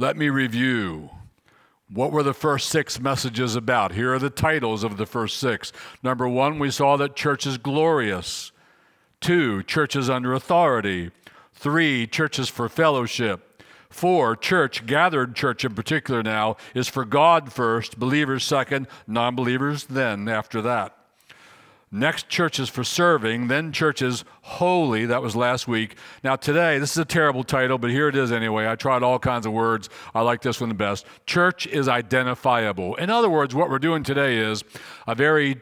Let me review. What were the first six messages about? Here are the titles of the first six. Number one, we saw that church is glorious. Two, church is under authority. Three, church is for fellowship. Four, church, gathered church in particular now, is for God first, believers second, non believers then after that. Next, church is for serving. Then, church is holy. That was last week. Now, today, this is a terrible title, but here it is anyway. I tried all kinds of words. I like this one the best. Church is identifiable. In other words, what we're doing today is a very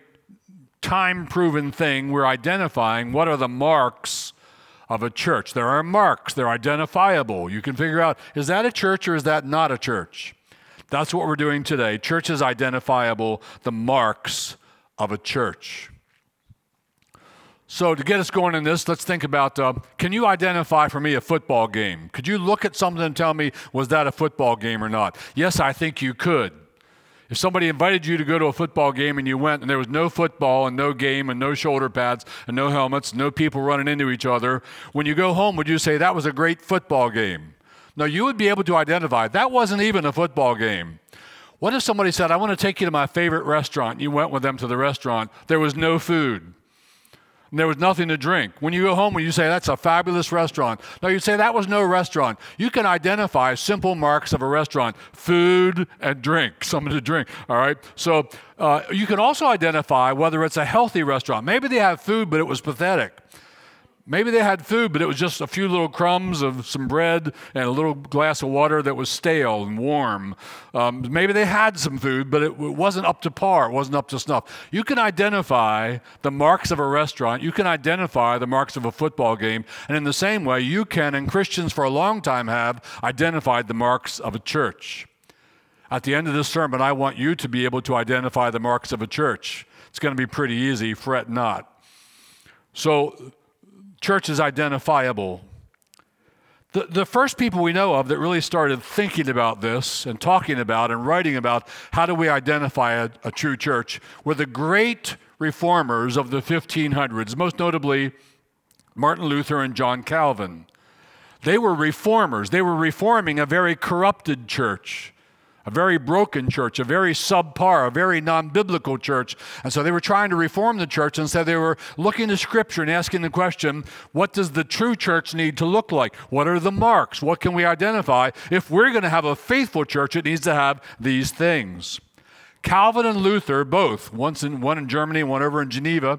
time proven thing. We're identifying what are the marks of a church. There are marks, they're identifiable. You can figure out is that a church or is that not a church? That's what we're doing today. Church is identifiable, the marks of a church. So, to get us going in this, let's think about uh, can you identify for me a football game? Could you look at something and tell me, was that a football game or not? Yes, I think you could. If somebody invited you to go to a football game and you went and there was no football and no game and no shoulder pads and no helmets, no people running into each other, when you go home, would you say that was a great football game? No, you would be able to identify that wasn't even a football game. What if somebody said, I want to take you to my favorite restaurant? You went with them to the restaurant, there was no food and there was nothing to drink. When you go home and you say, that's a fabulous restaurant, no, you say, that was no restaurant. You can identify simple marks of a restaurant food and drink, something to drink, all right? So uh, you can also identify whether it's a healthy restaurant. Maybe they have food, but it was pathetic. Maybe they had food, but it was just a few little crumbs of some bread and a little glass of water that was stale and warm. Um, maybe they had some food, but it, it wasn't up to par, it wasn't up to snuff. You can identify the marks of a restaurant, you can identify the marks of a football game, and in the same way, you can, and Christians for a long time have, identified the marks of a church. At the end of this sermon, I want you to be able to identify the marks of a church. It's going to be pretty easy, fret not. So, church is identifiable. The, the first people we know of that really started thinking about this and talking about and writing about how do we identify a, a true church were the great reformers of the 1500s, most notably Martin Luther and John Calvin. They were reformers. They were reforming a very corrupted church a very broken church, a very subpar, a very non biblical church. And so they were trying to reform the church, and so they were looking to Scripture and asking the question what does the true church need to look like? What are the marks? What can we identify? If we're going to have a faithful church, it needs to have these things. Calvin and Luther, both, once in, one in Germany, one over in Geneva,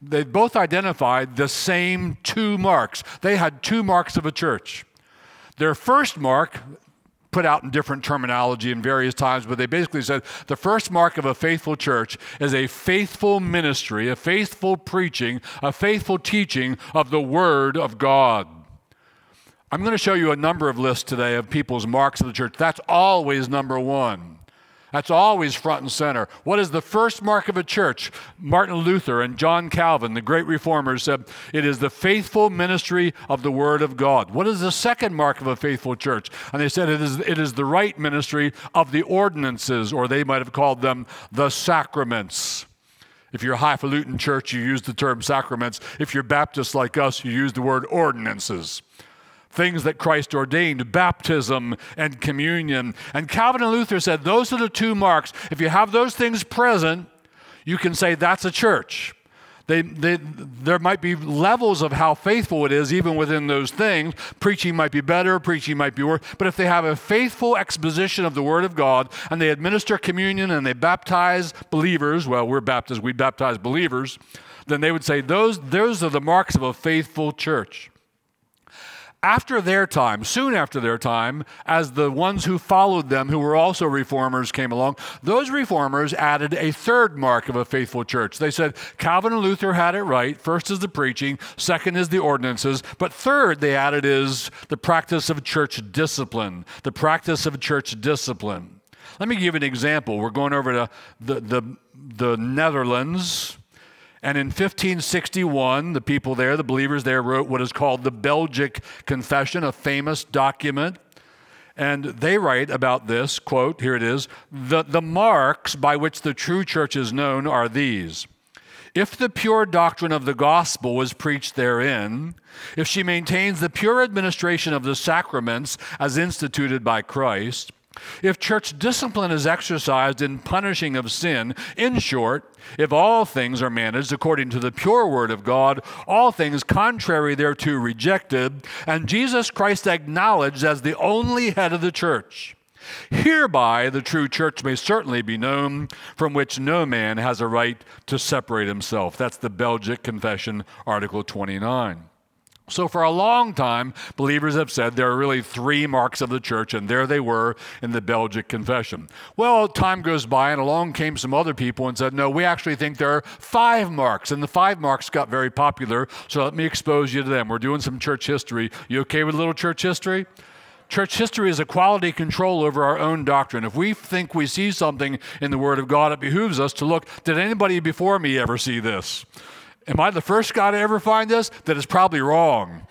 they both identified the same two marks. They had two marks of a church. Their first mark, put out in different terminology in various times, but they basically said the first mark of a faithful church is a faithful ministry, a faithful preaching, a faithful teaching of the Word of God. I'm going to show you a number of lists today of people's marks of the church. That's always number one. That's always front and center. What is the first mark of a church? Martin Luther and John Calvin, the great reformers, said it is the faithful ministry of the Word of God. What is the second mark of a faithful church? And they said it is, it is the right ministry of the ordinances, or they might have called them the sacraments. If you're a highfalutin church, you use the term sacraments. If you're Baptist like us, you use the word ordinances things that Christ ordained baptism and communion. And Calvin and Luther said those are the two marks. If you have those things present, you can say that's a church. They, they, there might be levels of how faithful it is, even within those things. Preaching might be better, preaching might be worse. But if they have a faithful exposition of the Word of God and they administer communion and they baptize believers, well, we're Baptists, we baptize believers, then they would say those, those are the marks of a faithful church after their time, soon after their time, as the ones who followed them, who were also reformers, came along, those reformers added a third mark of a faithful church. They said Calvin and Luther had it right. First is the preaching, second is the ordinances, but third, they added, is the practice of church discipline. The practice of church discipline. Let me give an example. We're going over to the, the, the Netherlands and in 1561, the people there, the believers there, wrote what is called the Belgic Confession, a famous document. And they write about this quote, here it is the, the marks by which the true church is known are these if the pure doctrine of the gospel is preached therein, if she maintains the pure administration of the sacraments as instituted by Christ, if church discipline is exercised in punishing of sin, in short, if all things are managed according to the pure word of God, all things contrary thereto rejected, and Jesus Christ acknowledged as the only head of the church, Hereby the true church may certainly be known, from which no man has a right to separate himself. That's the Belgic Confession, Article 29. So, for a long time, believers have said there are really three marks of the church, and there they were in the Belgic Confession. Well, time goes by, and along came some other people and said, No, we actually think there are five marks. And the five marks got very popular, so let me expose you to them. We're doing some church history. You okay with a little church history? Church history is a quality control over our own doctrine. If we think we see something in the Word of God, it behooves us to look did anybody before me ever see this? Am I the first guy to ever find this? That is probably wrong.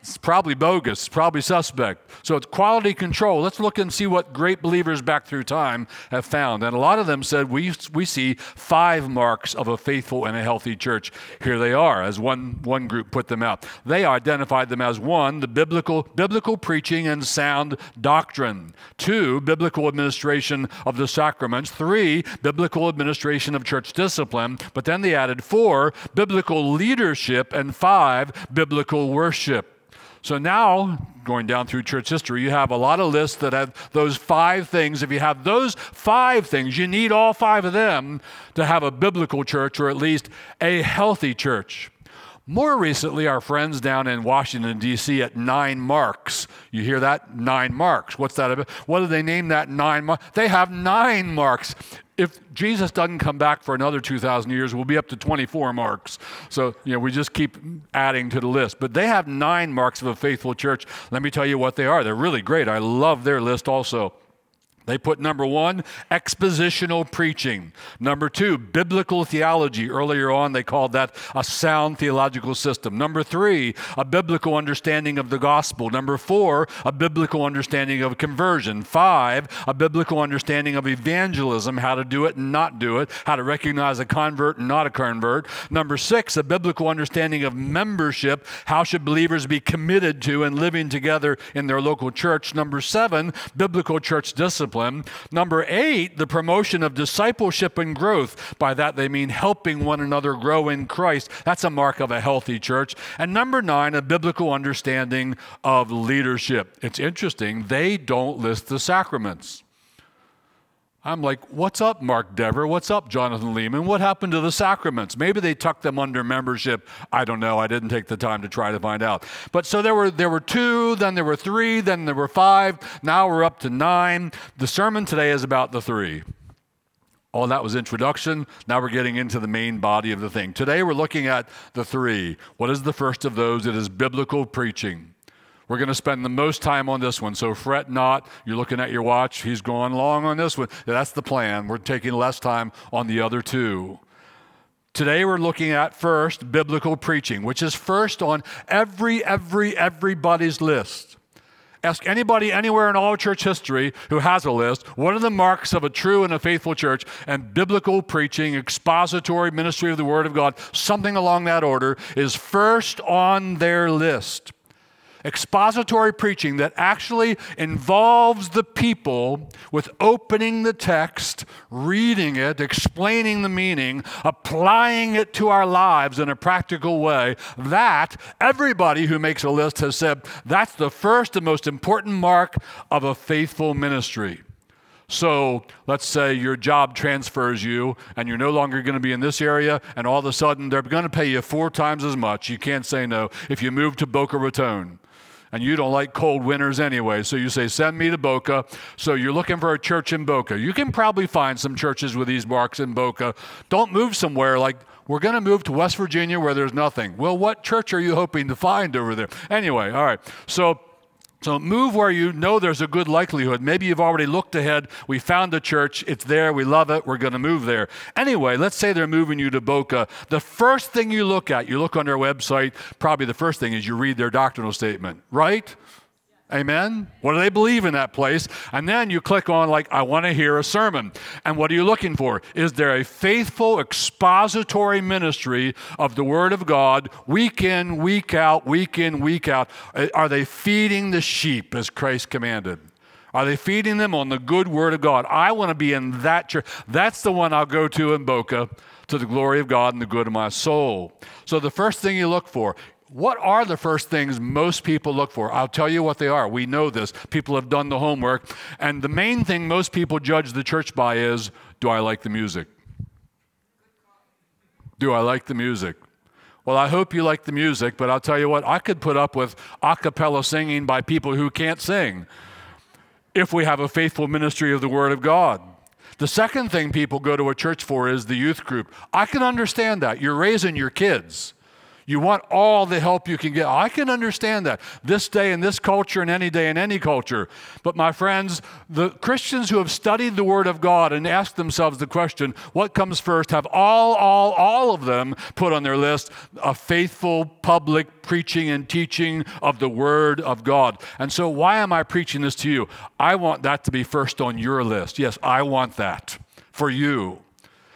It's probably bogus, probably suspect. So it's quality control. Let's look and see what great believers back through time have found. And a lot of them said we, we see five marks of a faithful and a healthy church. Here they are, as one, one group put them out. They identified them as one, the biblical, biblical preaching and sound doctrine. Two, biblical administration of the sacraments. Three, biblical administration of church discipline. But then they added four, biblical leadership. And five, biblical worship. So now, going down through church history, you have a lot of lists that have those five things. If you have those five things, you need all five of them to have a biblical church or at least a healthy church. More recently, our friends down in Washington, D.C. at Nine Marks. You hear that? Nine Marks. What's that about? What do they name that nine marks? They have nine marks if Jesus doesn't come back for another 2,000 years, we'll be up to 24 marks. So, you know, we just keep adding to the list. But they have nine marks of a faithful church. Let me tell you what they are. They're really great. I love their list also. They put number one, expositional preaching. Number two, biblical theology. Earlier on, they called that a sound theological system. Number three, a biblical understanding of the gospel. Number four, a biblical understanding of conversion. Five, a biblical understanding of evangelism, how to do it and not do it, how to recognize a convert and not a convert. Number six, a biblical understanding of membership. How should believers be committed to and living together in their local church? Number seven, biblical church discipline discipline. Number eight, the promotion of discipleship and growth. By that they mean helping one another grow in Christ. That's a mark of a healthy church. And number nine, a biblical understanding of leadership. It's interesting, they don't list the sacraments. I'm like, what's up, Mark Dever? What's up, Jonathan Leeman? What happened to the sacraments? Maybe they tucked them under membership. I don't know. I didn't take the time to try to find out. But so there were there were two, then there were three, then there were five. Now we're up to nine. The sermon today is about the three. All that was introduction. Now we're getting into the main body of the thing. Today we're looking at the three. What is the first of those? It is biblical preaching. We're going to spend the most time on this one. So fret not. You're looking at your watch. He's going long on this one. That's the plan. We're taking less time on the other two. Today we're looking at first biblical preaching, which is first on every, every, everybody's list. Ask anybody anywhere in all church history who has a list what are the marks of a true and a faithful church? And biblical preaching, expository ministry of the Word of God, something along that order, is first on their list expository preaching that actually involves the people with opening the text, reading it, explaining the meaning, applying it to our lives in a practical way, that everybody who makes a list has said that's the first and most important mark of a faithful ministry. So let's say your job transfers you and you're no longer going to be in this area, and all of a sudden they're going to pay you four times as much. You can't say no if you move to Boca Raton and you don't like cold winters anyway. So you say, send me to Boca. So you're looking for a church in Boca. You can probably find some churches with these marks in Boca. Don't move somewhere like, we're going to move to West Virginia where there's nothing. Well, what church are you hoping to find over there? Anyway, all right. So so move where you know there's a good likelihood. Maybe you've already looked ahead. We found a church. It's there. We love it. We're going to move there. Anyway, let's say they're moving you to Boca. The first thing you look at, you look on their website, probably the first thing is you read their doctrinal statement, right? Amen? What do they believe in that place? And then you click on, like, I want to hear a sermon. And what are you looking for? Is there a faithful expository ministry of the Word of God week in, week out, week in, week out? Uh, are they feeding the sheep as Christ commanded? Are they feeding them on the good Word of God? I want to be in that church. That's the one I'll go to in Boca to the glory of God and the good of my soul. So the first thing you look for, what are the first things most people look for? I'll tell you what they are. We know this. People have done the homework. And the main thing most people judge the church by is do I like the music? Do I like the music? Well, I hope you like the music, but I'll tell you what, I could put up with a cappella singing by people who can't sing if we have a faithful ministry of the Word of God. The second thing people go to a church for is the youth group. I can understand that. You're raising your kids. You want all the help you can get. I can understand that this day in this culture and any day in any culture. But my friends, the Christians who have studied the Word of God and asked themselves the question, what comes first, have all, all, all of them put on their list a faithful public preaching and teaching of the Word of God. And so, why am I preaching this to you? I want that to be first on your list. Yes, I want that for you.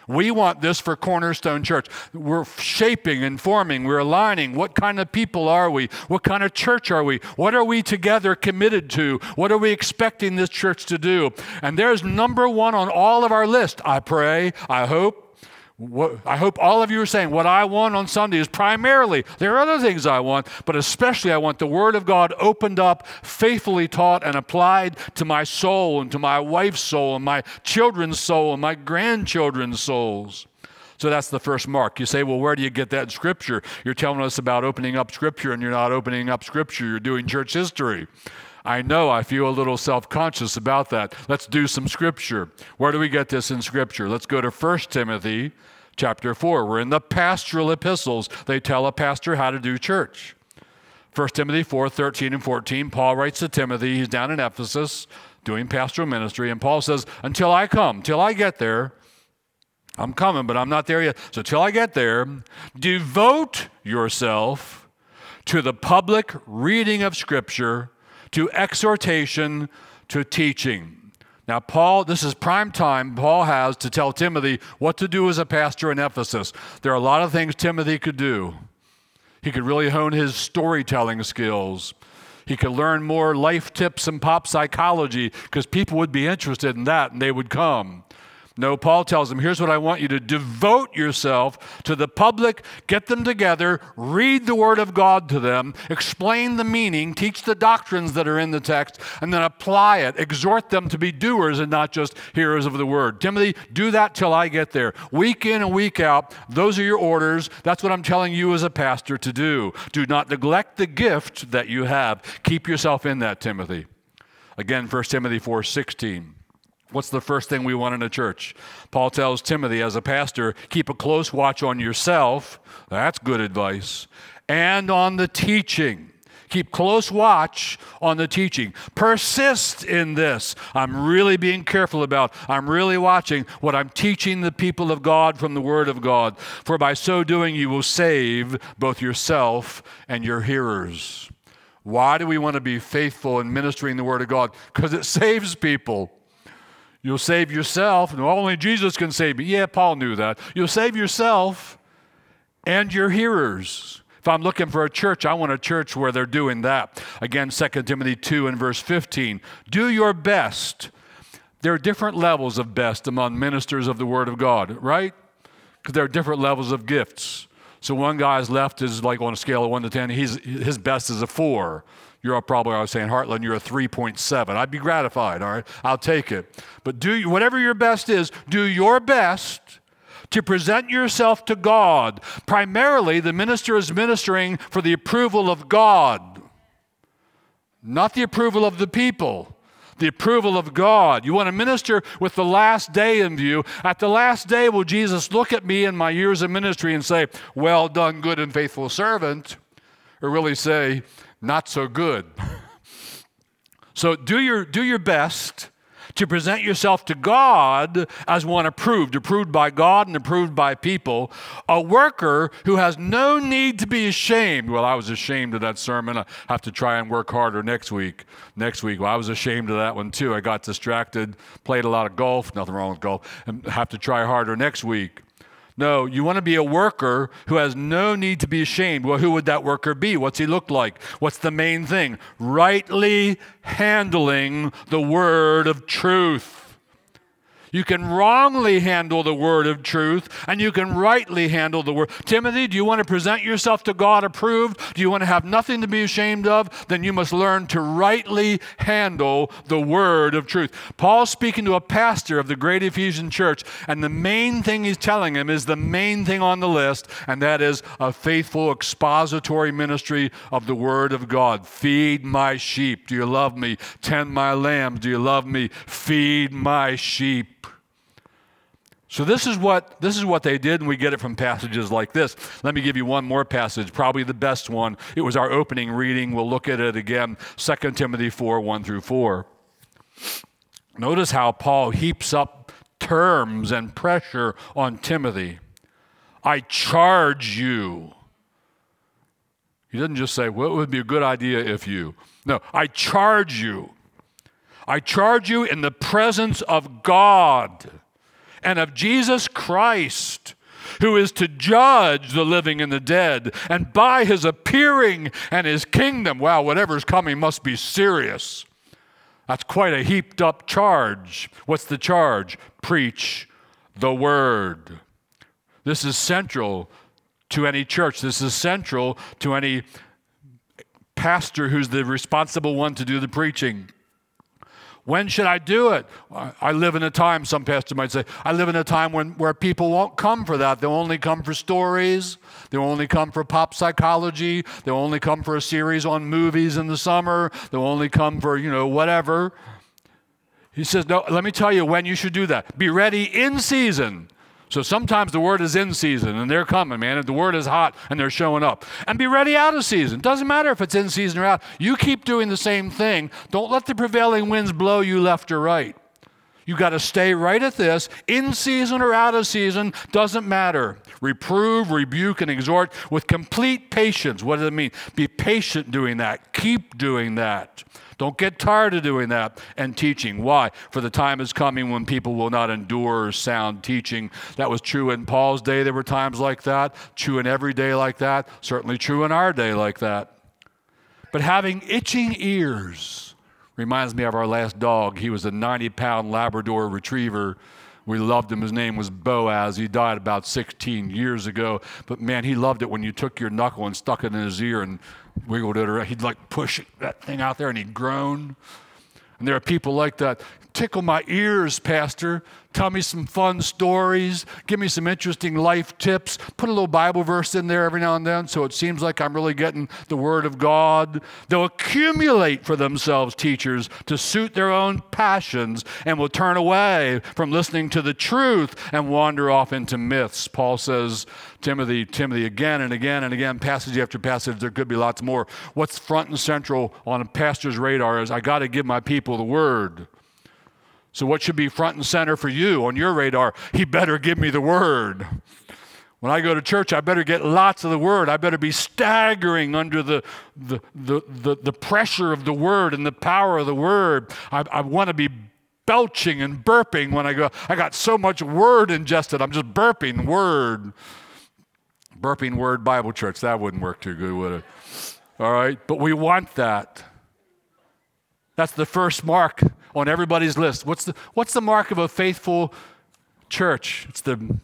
We want this for Cornerstone Church. We're shaping and forming, we're aligning. What kind of people are we? What kind of church are we? What are we together committed to? What are we expecting this church to do? And there's number one on all of our list. I pray, I hope, what, I hope all of you are saying what I want on Sunday is primarily, there are other things I want, but especially I want the Word of God opened up, faithfully taught, and applied to my soul and to my wife's soul and my children's soul and my grandchildren's souls. So that's the first mark. You say, well, where do you get that in Scripture? You're telling us about opening up Scripture and you're not opening up Scripture, you're doing church history. I know I feel a little self conscious about that. Let's do some scripture. Where do we get this in scripture? Let's go to 1 Timothy chapter 4. We're in the pastoral epistles. They tell a pastor how to do church. 1 Timothy 4 13 and 14. Paul writes to Timothy, he's down in Ephesus doing pastoral ministry, and Paul says, Until I come, till I get there, I'm coming, but I'm not there yet. So, till I get there, devote yourself to the public reading of Scripture to exhortation, to teaching. Now, Paul, this is prime time Paul has to tell Timothy what to do as a pastor in Ephesus. There are a lot of things Timothy could do. He could really hone his storytelling skills. He could learn more life tips and pop psychology because people would be interested in that and they would come. No, Paul tells them, here's what I want you to devote yourself to the public, get them together, read the Word of God to them, explain the meaning, teach the doctrines that are in the text, and then apply it. Exhort them to be doers and not just hearers of the Word. Timothy, do that till I get there. Week in and week out, those are your orders. That's what I'm telling you as a pastor to do. Do not neglect the gift that you have. Keep yourself in that, Timothy. Again, 1 Timothy 4 16. What's the first thing we want in a church? Paul tells Timothy, as a pastor, keep a close watch on yourself. That's good advice. And on the teaching. Keep close watch on the teaching. Persist in this. I'm really being careful about, I'm really watching what I'm teaching the people of God from the Word of God. For by so doing, you will save both yourself and your hearers. Why do we want to be faithful in ministering the Word of God? Because it saves people. You'll save yourself. And only Jesus can save you. Yeah, Paul knew that. You'll save yourself and your hearers. If I'm looking for a church, I want a church where they're doing that. Again, 2 Timothy 2 and verse 15. Do your best. There are different levels of best among ministers of the Word of God, right? Because there are different levels of gifts. So one guy's left is like on a scale of 1 to 10, he's, his best is a 4. You're probably, always saying, Heartland, you're a 3.7. I'd be gratified, all right? I'll take it. But do whatever your best is, do your best to present yourself to God. Primarily, the minister is ministering for the approval of God, not the approval of the people. The approval of God. You want to minister with the last day in view. At the last day, will Jesus look at me in my years of ministry and say, Well done, good and faithful servant? Or really say, not so good. so do your, do your best to present yourself to God as one approved, approved by God and approved by people, a worker who has no need to be ashamed. Well, I was ashamed of that sermon. I have to try and work harder next week. Next week, well, I was ashamed of that one too. I got distracted, played a lot of golf, nothing wrong with golf, and have to try harder next week. No, you want to be a worker who has no need to be ashamed. Well, who would that worker be? What's he look like? What's the main thing? Rightly handling the word of truth. You can wrongly handle the word of truth, and you can rightly handle the word. Timothy, do you want to present yourself to God approved? Do you want to have nothing to be ashamed of? Then you must learn to rightly handle the word of truth. Paul's speaking to a pastor of the great Ephesian church, and the main thing he's telling him is the main thing on the list, and that is a faithful expository ministry of the word of God. Feed my sheep. Do you love me? Tend my lambs. Do you love me? Feed my sheep. So this is what this is what they did, and we get it from passages like this. Let me give you one more passage, probably the best one. It was our opening reading. We'll look at it again, 2 Timothy 4, 1 through 4. Notice how Paul heaps up terms and pressure on Timothy. I charge you. He doesn't just say, What would be a good idea if you? No, I charge you. I charge you in the presence of God and of Jesus Christ, who is to judge the living and the dead, and by his appearing and his kingdom. Wow, whatever's coming must be serious. That's quite a heaped up charge. What's the charge? Preach the word. This is central to any church. This is central to any pastor who's the responsible one to do the preaching. When should I do it? I live in a time, some pastor might say, I live in a time when, where people won't come for that. They'll only come for stories. They'll only come for pop psychology. They'll only come for a series on movies in the summer. They'll only come for, you know, whatever. He says, No, let me tell you when you should do that. Be ready in season so sometimes the word is in season and they're coming, man. And the word is hot and they're showing up. And be ready out of season. Doesn't matter if it's in season or out. You keep doing the same thing. Don't let the prevailing winds blow you left or right. You got to stay right at this, in season or out of season, doesn't matter. Reprove, rebuke, and exhort with complete patience. What does it mean? Be patient doing that. Keep doing that. Don't get tired of doing that and teaching. Why? For the time is coming when people will not endure sound teaching. That was true in Paul's day. There were times like that. True in every day like that. Certainly true in our day like that. But having itching ears reminds me of our last dog. He was a 90 pound Labrador retriever. We loved him. His name was Boaz. He died about 16 years ago. But man, he loved it when you took your knuckle and stuck it in his ear and wiggled it around. He'd like push that thing out there and he'd groan. And there are people like that. Tickle my ears, Pastor. Tell me some fun stories. Give me some interesting life tips. Put a little Bible verse in there every now and then so it seems like I'm really getting the Word of God. They'll accumulate for themselves teachers to suit their own passions and will turn away from listening to the truth and wander off into myths. Paul says, Timothy, Timothy, again and again and again, passage after passage, there could be lots more. What's front and central on a pastor's radar is I got to give my people the Word. So, what should be front and center for you on your radar? He better give me the word. When I go to church, I better get lots of the word. I better be staggering under the, the, the, the, the pressure of the word and the power of the word. I, I want to be belching and burping when I go. I got so much word ingested, I'm just burping word. Burping word Bible church, that wouldn't work too good, would it? All right, but we want that. That's the first mark on everybody's list. What's the, what's the mark of a faithful church? It's the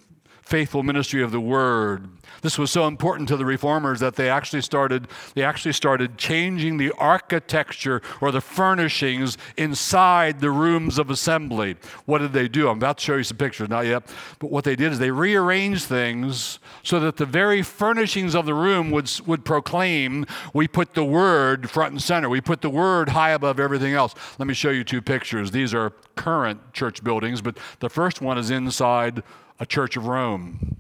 faithful ministry of the word. This was so important to the reformers that they actually started they actually started changing the architecture or the furnishings inside the rooms of assembly. What did they do? I'm about to show you some pictures, not yet. But what they did is they rearranged things so that the very furnishings of the room would would proclaim we put the word front and center. We put the word high above everything else. Let me show you two pictures. These are current church buildings, but the first one is inside a church of Rome.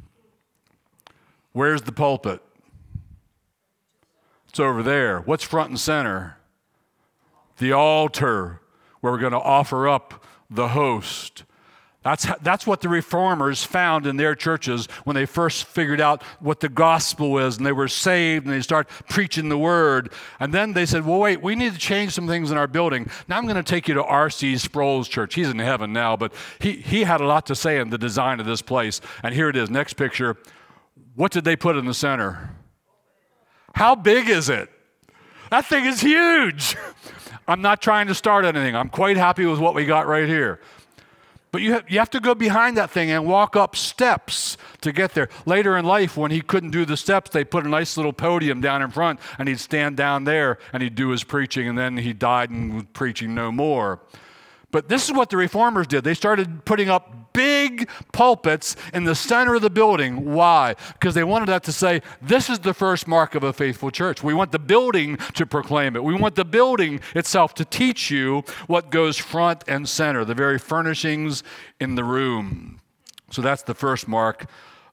Where's the pulpit? It's over there. What's front and center? The altar where we're going to offer up the host. That's, that's what the reformers found in their churches when they first figured out what the gospel is and they were saved and they start preaching the word. And then they said, well, wait, we need to change some things in our building. Now I'm going to take you to R.C. Sproul's church. He's in heaven now, but he, he had a lot to say in the design of this place. And here it is, next picture. What did they put in the center? How big is it? That thing is huge. I'm not trying to start anything. I'm quite happy with what we got right here. But you have, you have to go behind that thing and walk up steps to get there. Later in life, when he couldn't do the steps, they put a nice little podium down in front, and he'd stand down there and he'd do his preaching, and then he died and was preaching no more. But this is what the reformers did. They started putting up big pulpits in the center of the building. Why? Because they wanted that to say, this is the first mark of a faithful church. We want the building to proclaim it. We want the building itself to teach you what goes front and center, the very furnishings in the room. So that's the first mark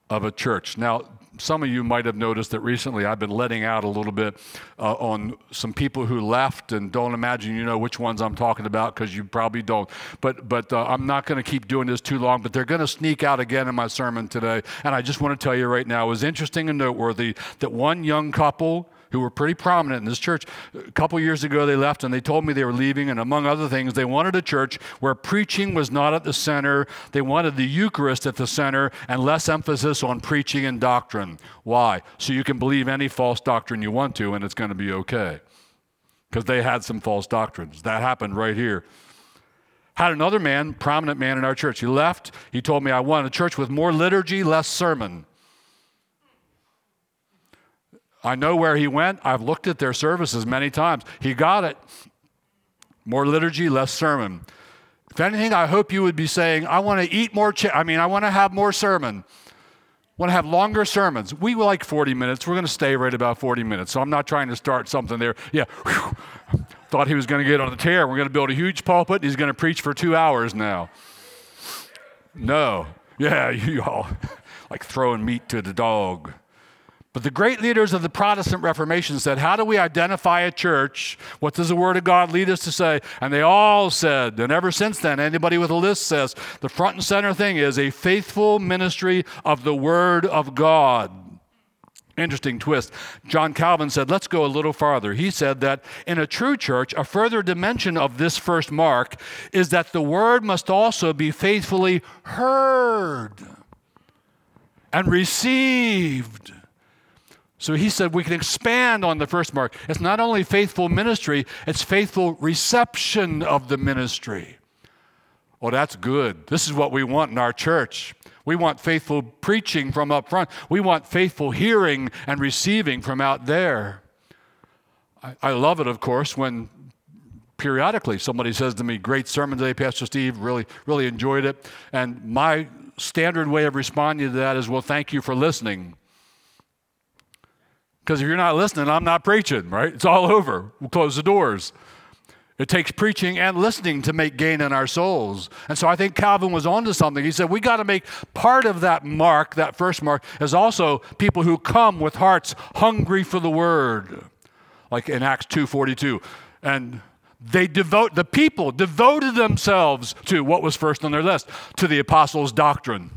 of a church. Now, some of you might have noticed that recently I've been letting out a little bit uh, on some people who left, and don't imagine you know which ones I'm talking about because you probably don't. But but uh, I'm not going to keep doing this too long. But they're going to sneak out again in my sermon today, and I just want to tell you right now, it was interesting and noteworthy that one young couple who were pretty prominent in this church. A couple years ago, they left and they told me they were leaving, and among other things, they wanted a church where preaching was not at the center. They wanted the Eucharist at the center and less emphasis on preaching and doctrine. Why? So you can believe any false doctrine you want to, and it's going to be okay. Because they had some false doctrines. That happened right here had another man, prominent man in our church. He left. He told me, I want a church with more liturgy, less sermon. I know where he went. I've looked at their services many times. He got it. More liturgy, less sermon. If anything, I hope you would be saying, I want to eat more, I mean, I want to have more sermon. Want to have longer sermons. We like 40 minutes. We're going to stay right about 40 minutes. So I'm not trying to start something there. Yeah. Whew. Thought he was going to get on the tear. We're going to build a huge pulpit. He's going to preach for two hours now. No. Yeah, you all like throwing meat to the dog. But the great leaders of the Protestant Reformation said, How do we identify a church? What does the Word of God lead us to say? And they all said, and ever since then, anybody with a list says, the front and center thing is a faithful ministry of the Word of God. Interesting twist. John Calvin said, let's go a little farther. He said that in a true church, a further dimension of this first mark is that the word must also be faithfully heard and received. So he said we can expand on the first mark. It's not only faithful ministry, it's faithful reception of the ministry. Oh, that's good. This is what we want in our church. We want faithful preaching from up front. We want faithful hearing and receiving from out there. I, I love it, of course, when periodically somebody says to me, Great sermon today, Pastor Steve, really, really enjoyed it. And my standard way of responding to that is, Well, thank you for listening. Because if you're not listening, I'm not preaching, right? It's all over. We'll close the doors. It takes preaching and listening to make gain in our souls. And so I think Calvin was onto something. He said we got to make part of that mark, that first mark, is also people who come with hearts hungry for the word. Like in Acts 2:42. And they devote the people devoted themselves to what was first on their list, to the apostles' doctrine.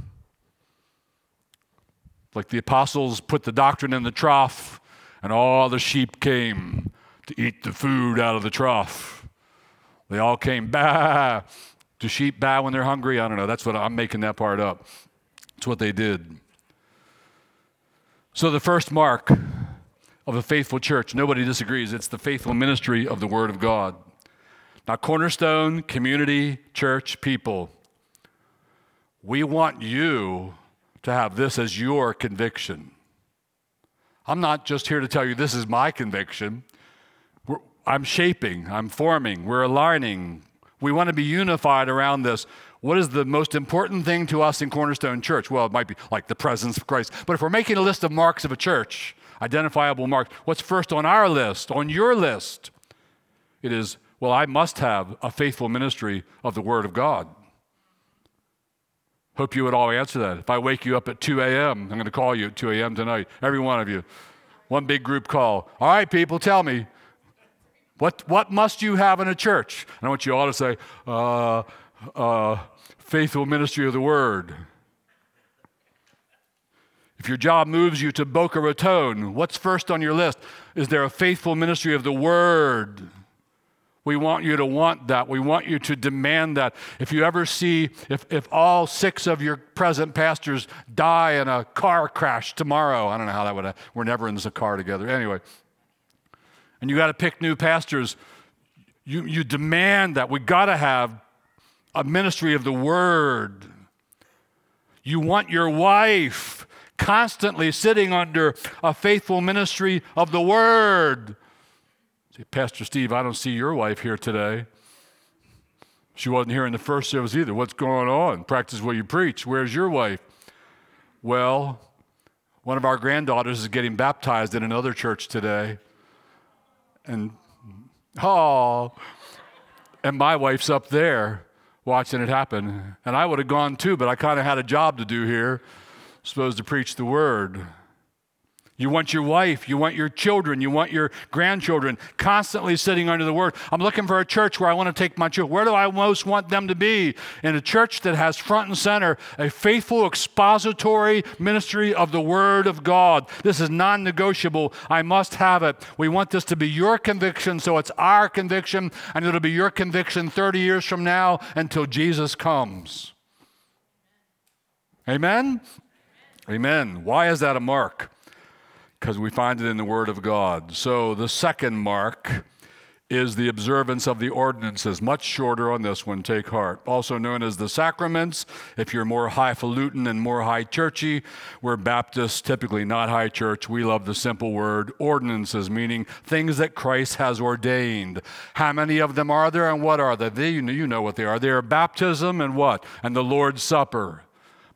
Like the apostles put the doctrine in the trough and all the sheep came to eat the food out of the trough. They all came, bah. Do sheep bah when they're hungry? I don't know. That's what I'm making that part up. That's what they did. So, the first mark of a faithful church, nobody disagrees, it's the faithful ministry of the Word of God. Now, Cornerstone, community, church, people, we want you to have this as your conviction. I'm not just here to tell you this is my conviction. We're, I'm shaping, I'm forming, we're aligning. We want to be unified around this. What is the most important thing to us in Cornerstone Church? Well, it might be like the presence of Christ. But if we're making a list of marks of a church, identifiable marks, what's first on our list, on your list? It is, well, I must have a faithful ministry of the Word of God. Hope you would all answer that. If I wake you up at 2 a.m., I'm going to call you at 2 a.m. tonight, every one of you. One big group call. All right, people, tell me, what, what must you have in a church? And I want you all to say, uh, uh, faithful ministry of the word. If your job moves you to Boca Raton, what's first on your list? Is there a faithful ministry of the word? We want you to want that. We want you to demand that. If you ever see, if, if all six of your present pastors die in a car crash tomorrow, I don't know how that would, we're never in this car together. Anyway, and you got to pick new pastors, you, you demand that. We got to have a ministry of the word. You want your wife constantly sitting under a faithful ministry of the word. Pastor Steve, I don't see your wife here today. She wasn't here in the first service either. What's going on? Practice what you preach. Where's your wife? Well, one of our granddaughters is getting baptized in another church today. And, oh, and my wife's up there watching it happen. And I would have gone too, but I kind of had a job to do here, supposed to preach the word. You want your wife, you want your children, you want your grandchildren constantly sitting under the word. I'm looking for a church where I want to take my children. Where do I most want them to be? In a church that has front and center a faithful expository ministry of the word of God. This is non negotiable. I must have it. We want this to be your conviction, so it's our conviction, and it'll be your conviction 30 years from now until Jesus comes. Amen? Amen. Why is that a mark? Because we find it in the Word of God. So the second mark is the observance of the ordinances. Much shorter on this one, take heart. Also known as the sacraments. If you're more highfalutin and more high churchy, we're Baptists, typically not high church. We love the simple word ordinances, meaning things that Christ has ordained. How many of them are there and what are they? they you know what they are. They are baptism and what? And the Lord's Supper.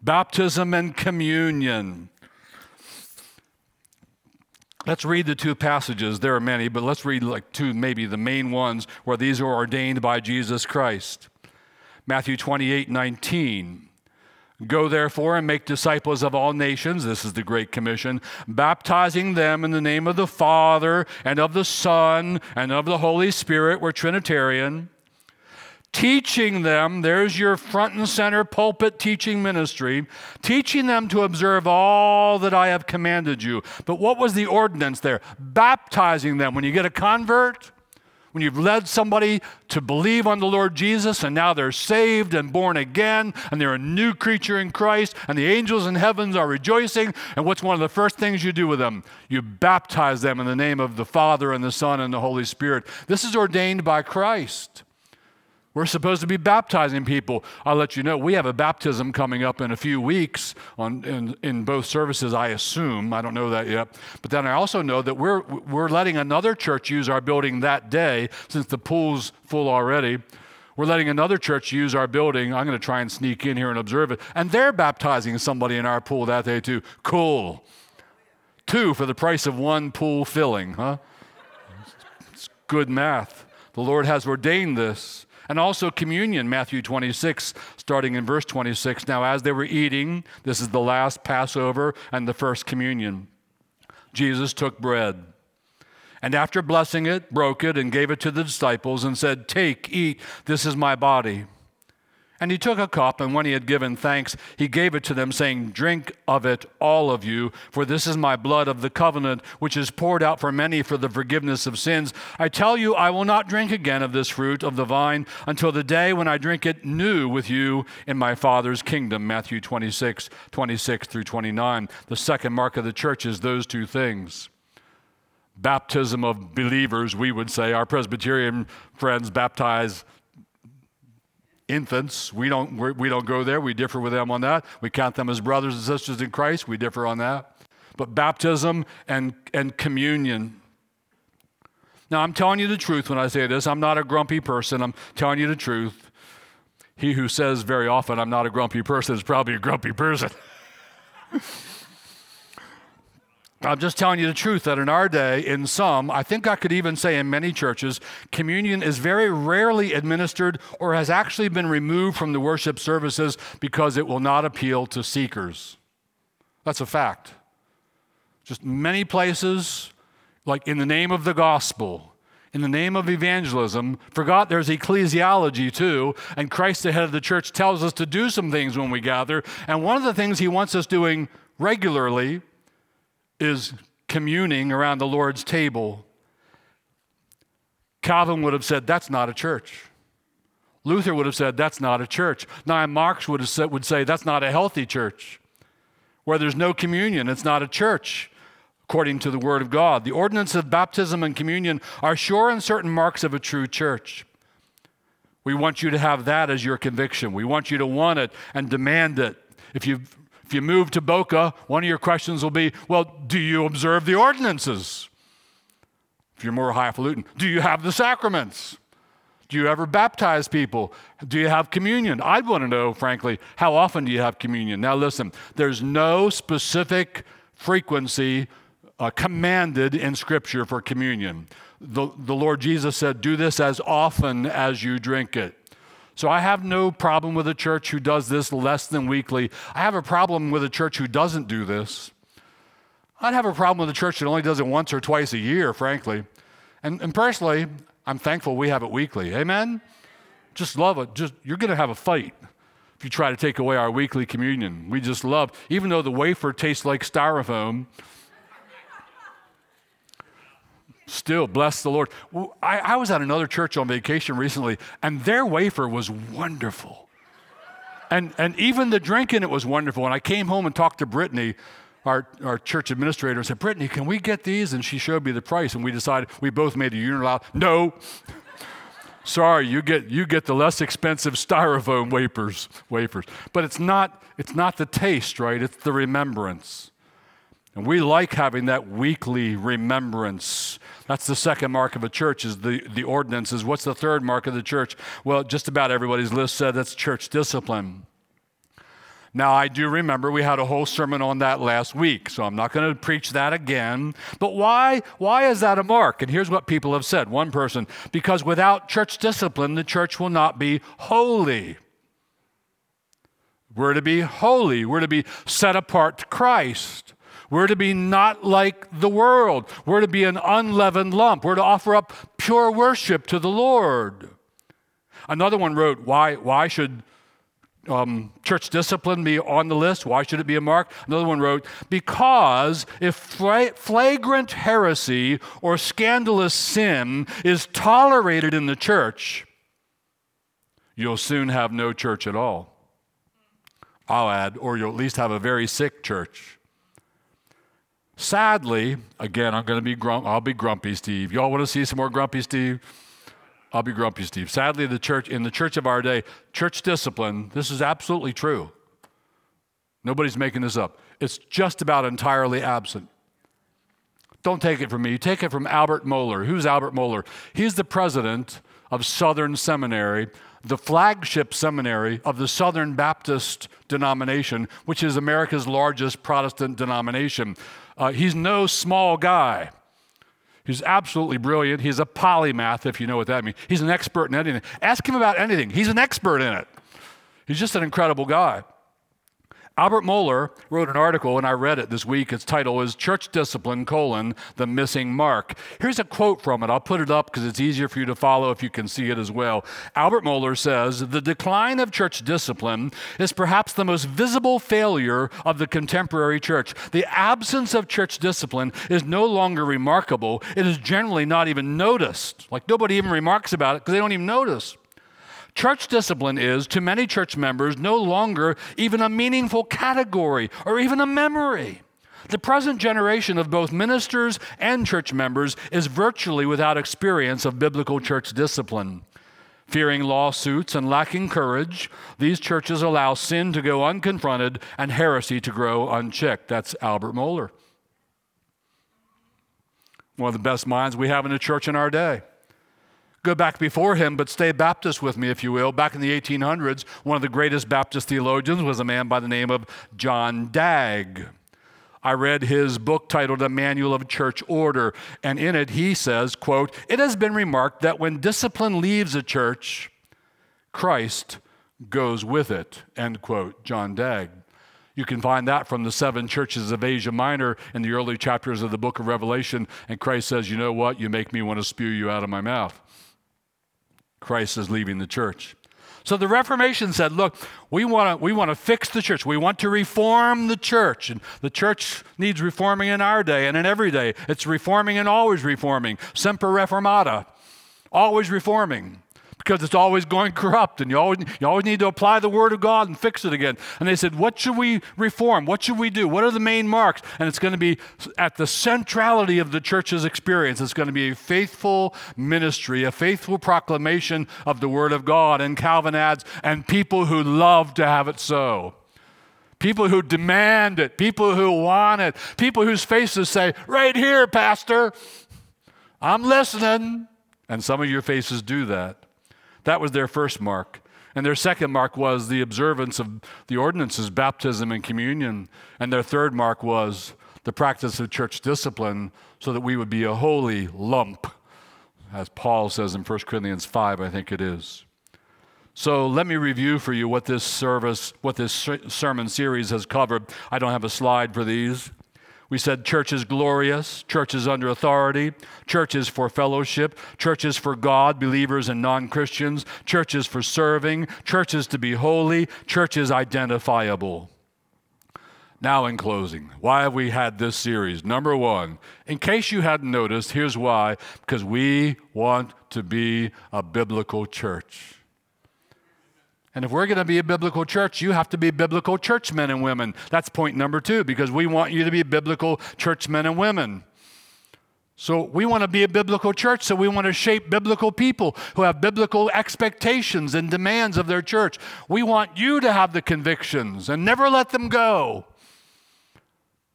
Baptism and communion. Let's read the two passages. There are many, but let's read like two, maybe the main ones where these are ordained by Jesus Christ. Matthew 28 19. Go therefore and make disciples of all nations. This is the Great Commission, baptizing them in the name of the Father and of the Son and of the Holy Spirit. We're Trinitarian teaching them, there's your front and center pulpit teaching ministry, teaching them to observe all that I have commanded you. But what was the ordinance there? Baptizing them. When you get a convert, when you've led somebody to believe on the Lord Jesus and now they're saved and born again and they're a new creature in Christ and the angels in heavens are rejoicing, and what's one of the first things you do with them? You baptize them in the name of the Father and the Son and the Holy Spirit. This is ordained by Christ. We're supposed to be baptizing people. I'll let you know, we have a baptism coming up in a few weeks on, in, in both services, I assume. I don't know that yet. But then I also know that we're, we're letting another church use our building that day, since the pool's full already. We're letting another church use our building. I'm going to try and sneak in here and observe it. And they're baptizing somebody in our pool that day, too. Cool. Two for the price of one pool filling, huh? It's good math. The Lord has ordained this. And also communion, Matthew 26, starting in verse 26. Now, as they were eating, this is the last Passover and the first communion, Jesus took bread. And after blessing it, broke it and gave it to the disciples and said, Take, eat, this is my body. And he took a cup, and when he had given thanks, he gave it to them, saying, Drink of it, all of you, for this is my blood of the covenant, which is poured out for many for the forgiveness of sins. I tell you, I will not drink again of this fruit of the vine until the day when I drink it new with you in my Father's kingdom. Matthew 26, 26 through 29. The second mark of the church is those two things baptism of believers, we would say. Our Presbyterian friends baptize infants. We don't, we do not go there. We differ with them on that. We count them as brothers and sisters in Christ. We differ on that. But baptism and, and communion. Now, I'm telling you the truth when I say this. I'm not a grumpy person. I'm telling you the truth. He who says very often, I'm not a grumpy person, is probably a grumpy person. I'm just telling you the truth that in our day, in some, I think I could even say in many churches, communion is very rarely administered or has actually been removed from the worship services because it will not appeal to seekers. That's a fact. Just many places, like in the name of the gospel, in the name of evangelism, forgot there's ecclesiology too, and Christ, the head of the church, tells us to do some things when we gather. And one of the things he wants us doing regularly is communing around the Lord's table. Calvin would have said, That's not a church. Luther would have said, That's not a church. Now, Marks would, have said, would say, That's not a healthy church. Where there's no communion, it's not a church according to the Word of God. The ordinance of baptism and communion are sure and certain marks of a true church. We want you to have that as your conviction. We want you to want it and demand it. If you if you move to Boca, one of your questions will be, well, do you observe the ordinances? If you're more highfalutin, do you have the sacraments? Do you ever baptize people? Do you have communion? I'd want to know, frankly, how often do you have communion? Now, listen, there's no specific frequency uh, commanded in Scripture for communion. The, the Lord Jesus said, Do this as often as you drink it. So I have no problem with a church who does this less than weekly. I have a problem with a church who doesn't do this. I'd have a problem with a church that only does it once or twice a year, frankly. And, and personally, I'm thankful we have it weekly. Amen? Just love it. Just you're going to have a fight if you try to take away our weekly communion. We just love, even though the wafer tastes like styrofoam, Still, bless the Lord. I, I was at another church on vacation recently, and their wafer was wonderful. And, and even the drink in it was wonderful. And I came home and talked to Brittany, our, our church administrator, and said, Brittany, can we get these? And she showed me the price, and we decided, we both made a unilateral, no. Sorry, you get, you get the less expensive styrofoam wafers, wafers. But it's not, it's not the taste, right? It's the remembrance. And we like having that weekly remembrance that's the second mark of a church is the, the ordinances. What's the third mark of the church? Well, just about everybody's list said that's church discipline. Now, I do remember we had a whole sermon on that last week, so I'm not going to preach that again. But why, why is that a mark? And here's what people have said. One person, because without church discipline, the church will not be holy. We're to be holy, we're to be set apart to Christ. We're to be not like the world. We're to be an unleavened lump. We're to offer up pure worship to the Lord. Another one wrote, Why, why should um, church discipline be on the list? Why should it be a mark? Another one wrote, Because if flagrant heresy or scandalous sin is tolerated in the church, you'll soon have no church at all. I'll add, or you'll at least have a very sick church. Sadly, again, I'm going to be grump. I'll be grumpy, Steve. Y'all want to see some more grumpy, Steve? I'll be grumpy, Steve. Sadly, the church in the church of our day, church discipline. This is absolutely true. Nobody's making this up. It's just about entirely absent. Don't take it from me. Take it from Albert Mohler. Who's Albert Mohler? He's the president of Southern Seminary, the flagship seminary of the Southern Baptist denomination, which is America's largest Protestant denomination. Uh, he's no small guy. He's absolutely brilliant. He's a polymath, if you know what that means. He's an expert in anything. Ask him about anything, he's an expert in it. He's just an incredible guy. Albert Mohler wrote an article, and I read it this week. Its title is Church Discipline, colon, the Missing Mark. Here's a quote from it. I'll put it up because it's easier for you to follow if you can see it as well. Albert Mohler says, The decline of church discipline is perhaps the most visible failure of the contemporary church. The absence of church discipline is no longer remarkable. It is generally not even noticed. Like nobody even remarks about it because they don't even notice. Church discipline is, to many church members, no longer even a meaningful category or even a memory. The present generation of both ministers and church members is virtually without experience of biblical church discipline. Fearing lawsuits and lacking courage, these churches allow sin to go unconfronted and heresy to grow unchecked. That's Albert Mohler. One of the best minds we have in the church in our day go back before him, but stay Baptist with me, if you will. Back in the 1800s, one of the greatest Baptist theologians was a man by the name of John Dagg. I read his book titled A Manual of Church Order, and in it he says, quote, "It has been remarked that when discipline leaves a church, Christ goes with it." End quote. John Dagg. You can find that from the seven churches of Asia Minor in the early chapters of the book of Revelation. And Christ says, You know what? You make me want to spew you out of my mouth. Christ is leaving the church. So the Reformation said, look, we want to we want to fix the church. We want to reform the church. And the church needs reforming in our day and in every day. It's reforming and always reforming. Semper reformata. Always reforming because it's always going corrupt and you always, you always need to apply the word of God and fix it again. And they said, What should we reform? What should we do? What are the main marks? And it's going to be at the centrality of the church's experience. It's going to be a faithful ministry, a faithful proclamation of the word of God. And Calvin adds, and people who love to have it so. People who demand it, people who want it, people whose faces say, Right here, Pastor, I'm listening. And some of your faces do that. That was their first mark. And their second mark was the observance of the ordinances, baptism and communion. And their third mark was the practice of church discipline so that we would be a holy lump, as Paul says in 1 Corinthians 5, I think it is. So let me review for you what this service, what this sermon series has covered. I don't have a slide for these. We said church is glorious, church is under authority, church is for fellowship, church is for God, believers and non Christians, church is for serving, church is to be holy, church is identifiable. Now, in closing, why have we had this series? Number one, in case you hadn't noticed, here's why because we want to be a biblical church. And if we're going to be a biblical church, you have to be biblical churchmen and women. That's point number two, because we want you to be biblical churchmen and women. So we want to be a biblical church, so we want to shape biblical people who have biblical expectations and demands of their church. We want you to have the convictions and never let them go.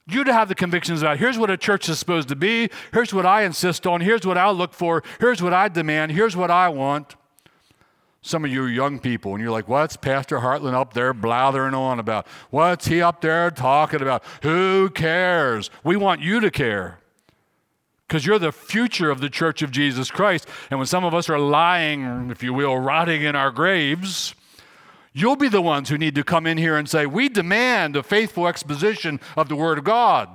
You to have the convictions about here's what a church is supposed to be, here's what I insist on, here's what I'll look for, here's what I demand, here's what I want some of you young people, and you're like, what's Pastor Hartland up there blathering on about? What's he up there talking about? Who cares? We want you to care because you're the future of the church of Jesus Christ. And when some of us are lying, if you will, rotting in our graves, you'll be the ones who need to come in here and say, We demand a faithful exposition of the Word of God.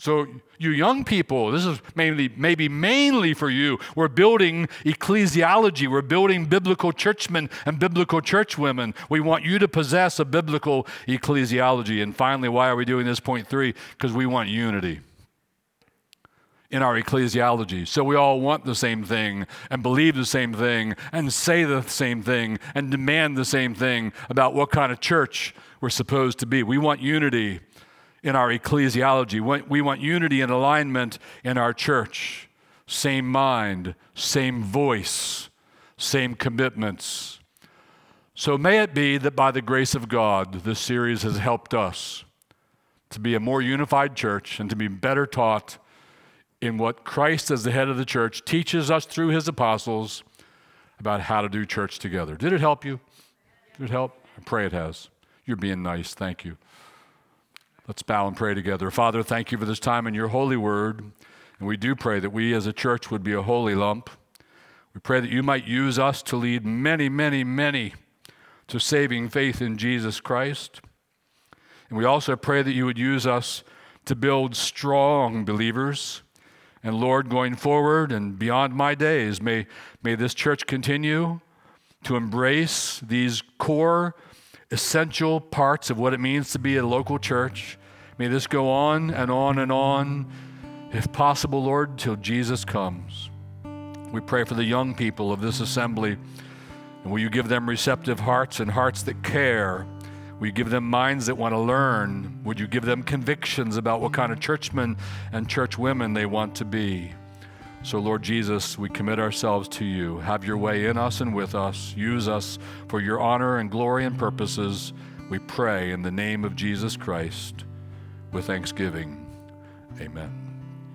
So, you young people, this is mainly, maybe mainly for you. We're building ecclesiology. We're building biblical churchmen and biblical churchwomen. We want you to possess a biblical ecclesiology. And finally, why are we doing this? Point three, because we want unity in our ecclesiology. So we all want the same thing and believe the same thing and say the same thing and demand the same thing about what kind of church we're supposed to be. We want unity in our ecclesiology. We want unity and alignment in our church. Same mind, same voice, same commitments. So may it be that by the grace of God, this series has helped us to be a more unified church and to be better taught in what Christ, as the head of the church, teaches us through his apostles about how to do church together. Did it help you? Did it help? I pray it has. You're being nice. Thank you. Let's bow and pray together. Father, thank you for this time in your holy word. And we do pray that we as a church would be a holy lump. We pray that you might use us to lead many, many, many to saving faith in Jesus Christ. And we also pray that you would use us to build strong believers. And Lord, going forward and beyond my days, may, may this church continue to embrace these core essential parts of what it means to be a local church. May this go on and on and on, if possible, Lord, till Jesus comes. We pray for the young people of this assembly. And will you give them receptive hearts and hearts that care? Will you give them minds that want to learn? Would you give them convictions about what kind of churchmen and churchwomen they want to be? So, Lord Jesus, we commit ourselves to you. Have your way in us and with us. Use us for your honor and glory and purposes. We pray in the name of Jesus Christ with thanksgiving. Amen.